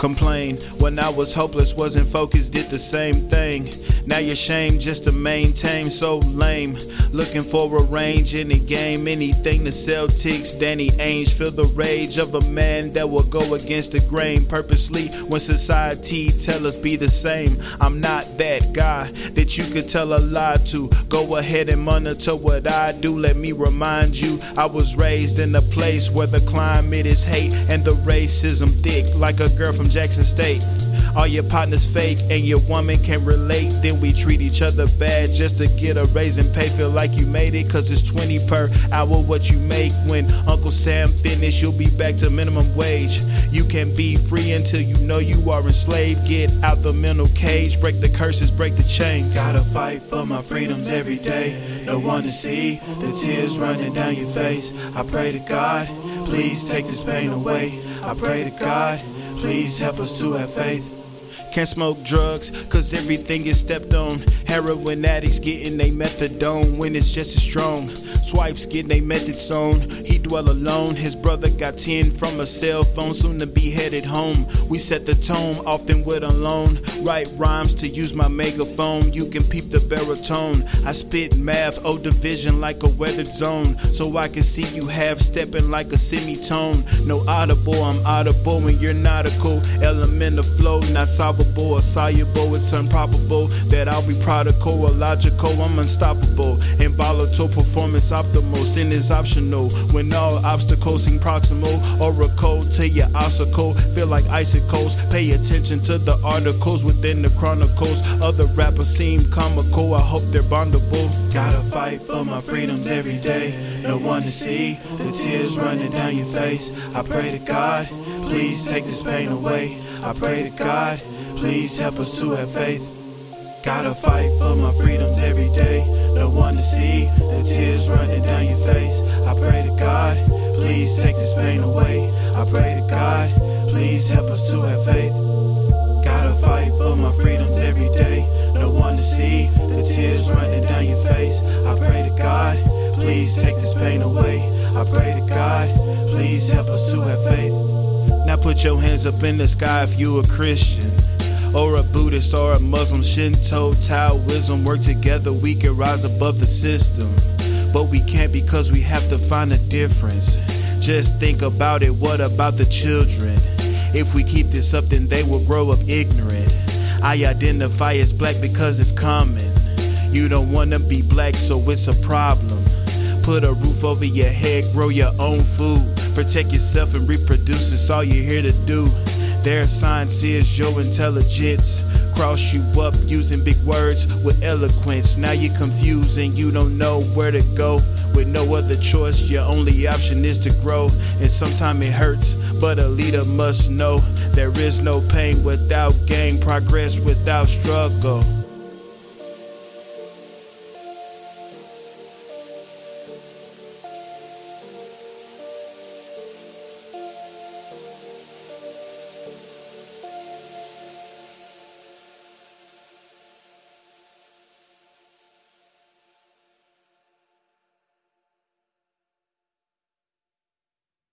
Complain when I was hopeless, wasn't focused, did the same thing. Now you're shamed just to maintain, so lame. Looking for a range in the game, anything the Celtics, Danny Ainge. Feel the rage of a man that will go against the grain purposely when society tell us be the same. I'm not that guy that you could tell a lie to. Go ahead and monitor what I do. Let me remind you, I was raised in a place where the climate is hate and the racism thick, like a girl from Jackson State. All your partners fake and your woman can relate. Then we treat each other bad just to get a raise and pay. Feel like you made it, cause it's 20 per hour what you make. When Uncle Sam finish, you'll be back to minimum wage. You can be free until you know you are enslaved. Get out the mental cage, break the curses, break the chains. Gotta fight for my freedoms every day. No one to see the tears running down your face. I pray to God, please take this pain away. I pray to God, please help us to have faith. Can't smoke drugs, cause everything is stepped on. Heroin addicts getting they methadone when it's just as strong. Swipes getting they. He dwell alone. His brother got 10 from a cell phone, soon to be headed home. We set the tone, often with alone. Write rhymes to use my megaphone. You can peep the baritone. I spit math, O division like a weathered zone. So I can see you half stepping like a semitone. No audible, I'm audible when you're nautical. Of flow, not solvable or soluble. It's improbable that I'll be prodigal or logical. I'm unstoppable and volatile performance optimal. Sin is optional when all obstacles seem proximal. Oracle to your obstacle, feel like icicles. Pay attention to the articles within the chronicles. Other rappers seem comical. I hope they're bondable. Gotta fight for my freedoms every day. No one to see the tears running down your face. I pray to God, please take this pain away. I pray to God, please help us to have faith. Gotta fight for my freedoms every day. No one to see the tears running down your face. I pray to God, please take this pain away. I pray to God, please help us to have faith. Gotta fight for my freedoms every day. No one to see the tears running down your face. I pray to God, please take this pain away. I pray to God, please help us to have faith. Put your hands up in the sky if you a Christian or a Buddhist or a Muslim, Shinto, Taoism work together, we can rise above the system. But we can't because we have to find a difference. Just think about it, what about the children? If we keep this up, then they will grow up ignorant. I identify as black because it's common. You don't wanna be black, so it's a problem. Put a roof over your head, grow your own food. Protect yourself and reproduce, it's all you're here to do. Their science is your intelligence. Cross you up using big words with eloquence. Now you're confused and you don't know where to go. With no other choice, your only option is to grow. And sometimes it hurts, but a leader must know there is no pain without gain, progress without struggle.